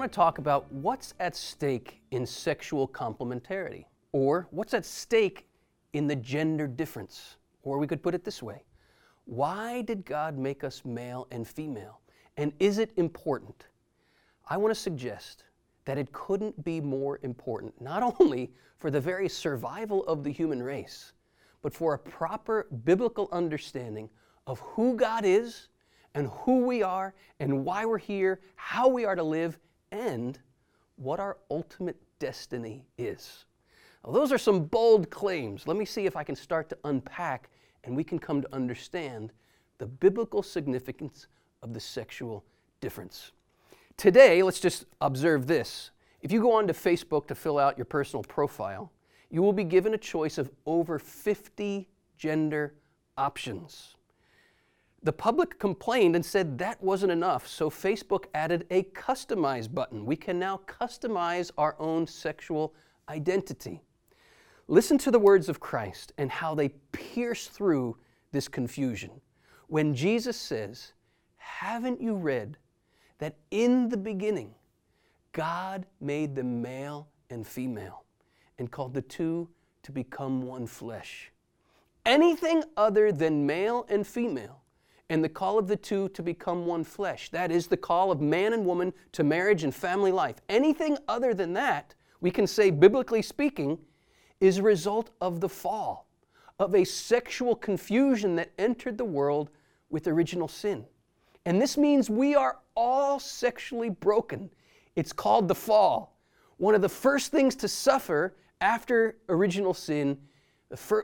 want to talk about what's at stake in sexual complementarity, or what's at stake in the gender difference. Or we could put it this way Why did God make us male and female? And is it important? I want to suggest that it couldn't be more important, not only for the very survival of the human race, but for a proper biblical understanding of who God is and who we are and why we're here, how we are to live, and what our ultimate destiny is. Now, those are some bold claims. Let me see if I can start to unpack and we can come to understand the biblical significance of the sexual difference. Today, let's just observe this. If you go onto Facebook to fill out your personal profile, you will be given a choice of over 50 gender options. The public complained and said that wasn't enough, so Facebook added a customize button. We can now customize our own sexual identity. Listen to the words of Christ and how they pierce through this confusion. When Jesus says, Haven't you read that in the beginning God made them male and female and called the two to become one flesh? Anything other than male and female and the call of the two to become one flesh. That is the call of man and woman to marriage and family life. Anything other than that, we can say, biblically speaking, is a result of the fall, of a sexual confusion that entered the world with original sin. And this means we are all sexually broken. It's called the fall. One of the first things to suffer after original sin,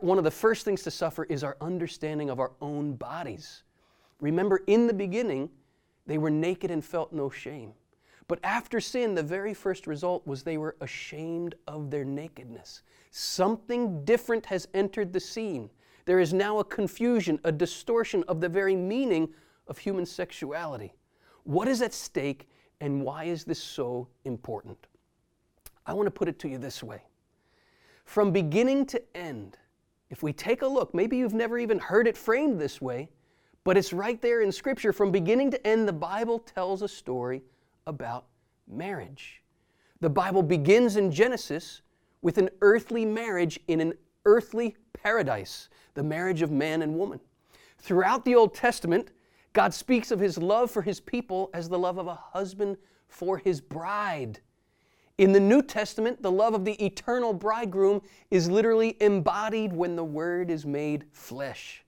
one of the first things to suffer is our understanding of our own bodies. Remember, in the beginning, they were naked and felt no shame. But after sin, the very first result was they were ashamed of their nakedness. Something different has entered the scene. There is now a confusion, a distortion of the very meaning of human sexuality. What is at stake, and why is this so important? I want to put it to you this way From beginning to end, if we take a look, maybe you've never even heard it framed this way, but it's right there in Scripture. From beginning to end, the Bible tells a story about marriage. The Bible begins in Genesis with an earthly marriage in an earthly paradise, the marriage of man and woman. Throughout the Old Testament, God speaks of his love for his people as the love of a husband for his bride. In the New Testament, the love of the eternal bridegroom is literally embodied when the Word is made flesh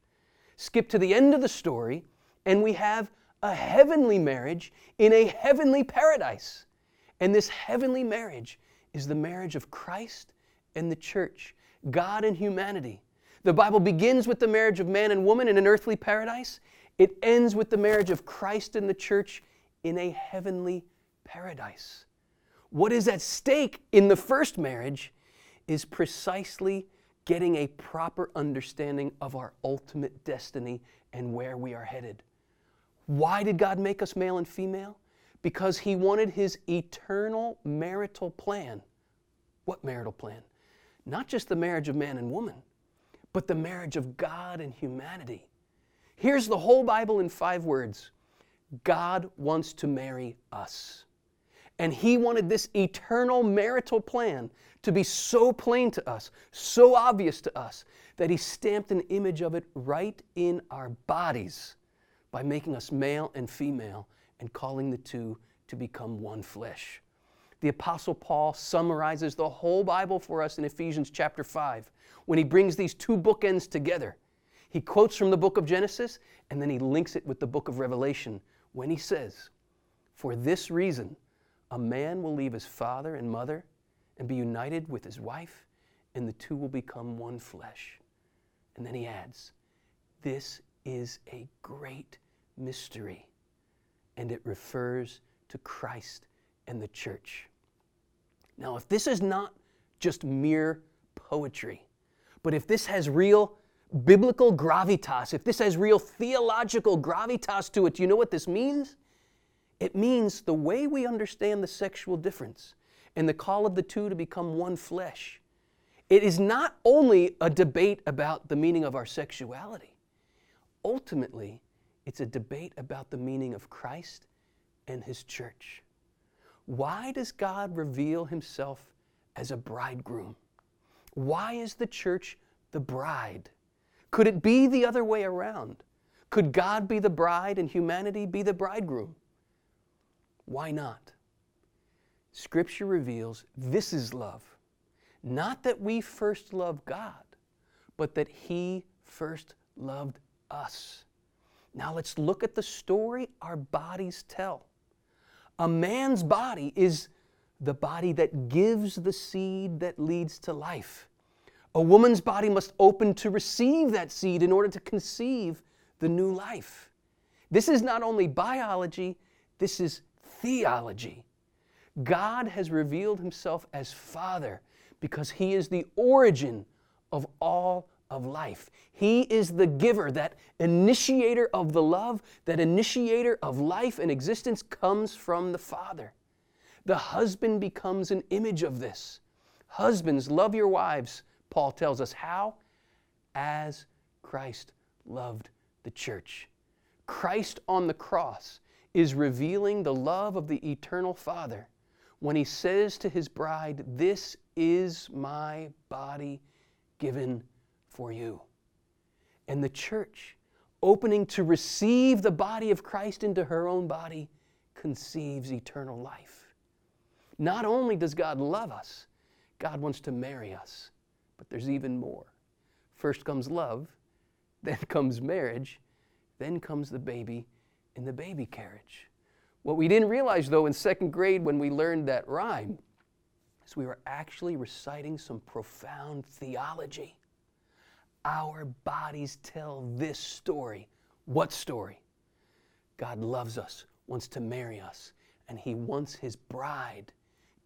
skip to the end of the story, and we have a heavenly marriage in a heavenly paradise. And this heavenly marriage is the marriage of Christ and the church, God and humanity. The Bible begins with the marriage of man and woman in an earthly paradise. It ends with the marriage of Christ and the church in a heavenly paradise. What is at stake in the first marriage is precisely getting a proper understanding of our ultimate destiny and where we are headed. Why did God make us male and female? Because He wanted His eternal marital plan. What marital plan? Not just the marriage of man and woman, but the marriage of God and humanity. Here's the whole Bible in five words God wants to marry us. And He wanted this eternal marital plan to be so plain to us, so obvious to us, that He stamped an image of it right in our bodies by making us male and female and calling the two to become one flesh. The Apostle Paul summarizes the whole Bible for us in Ephesians chapter 5 when he brings these two bookends together. He quotes from the book of Genesis and then he links it with the book of Revelation when he says, For this reason, a man will leave his father and mother and be united with his wife, and the two will become one flesh. And then he adds, This is a great mystery, and it refers to Christ and the church. Now, if this is not just mere poetry, but if this has real biblical gravitas, if this has real theological gravitas to it, do you know what this means? It means the way we understand the sexual difference and the call of the two to become one flesh. It is not only a debate about the meaning of our sexuality, ultimately, it's a debate about the meaning of Christ and His church. Why does God reveal himself as a bridegroom? Why is the church the bride? Could it be the other way around? Could God be the bride and humanity be the bridegroom? Why not? Scripture reveals this is love. Not that we first love God, but that He first loved us. Now let's look at the story our bodies tell. A man's body is the body that gives the seed that leads to life. A woman's body must open to receive that seed in order to conceive the new life. This is not only biology, this is theology. God has revealed himself as Father because he is the origin of all of life. He is the giver, that initiator of the love, that initiator of life and existence comes from the Father. The husband becomes an image of this. Husbands, love your wives, Paul tells us. How? As Christ loved the church. Christ on the cross is revealing the love of the eternal Father when he says to his bride, This is my body given for you. And the church, opening to receive the body of Christ into her own body, conceives eternal life. Not only does God love us, God wants to marry us, but there's even more. First comes love, then comes marriage, then comes the baby in the baby carriage. What we didn't realize, though, in second grade when we learned that rhyme, is we were actually reciting some profound theology. Our bodies tell this story. What story? God loves us, wants to marry us, and He wants His bride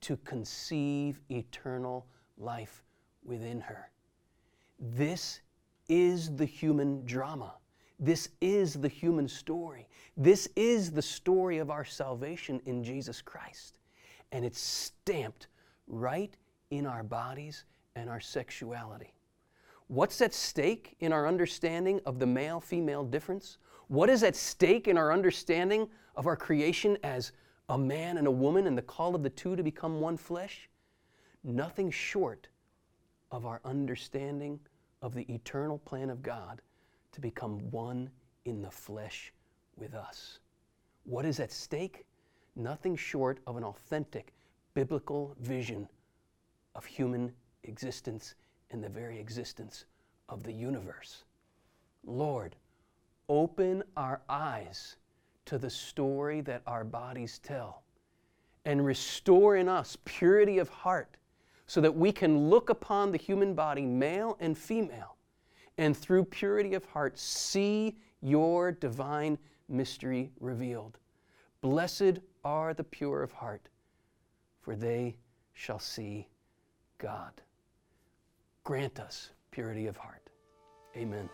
to conceive eternal life within her. This is the human drama. This is the human story. This is the story of our salvation in Jesus Christ. And it's stamped right in our bodies and our sexuality. What's at stake in our understanding of the male female difference? What is at stake in our understanding of our creation as a man and a woman and the call of the two to become one flesh? Nothing short of our understanding of the eternal plan of God to become one in the flesh with us. What is at stake? Nothing short of an authentic biblical vision of human existence and the very existence of the universe. Lord, open our eyes to the story that our bodies tell and restore in us purity of heart so that we can look upon the human body, male and female, and through purity of heart see your divine mystery revealed. Blessed are the pure of heart, for they shall see God. Grant us purity of heart. Amen.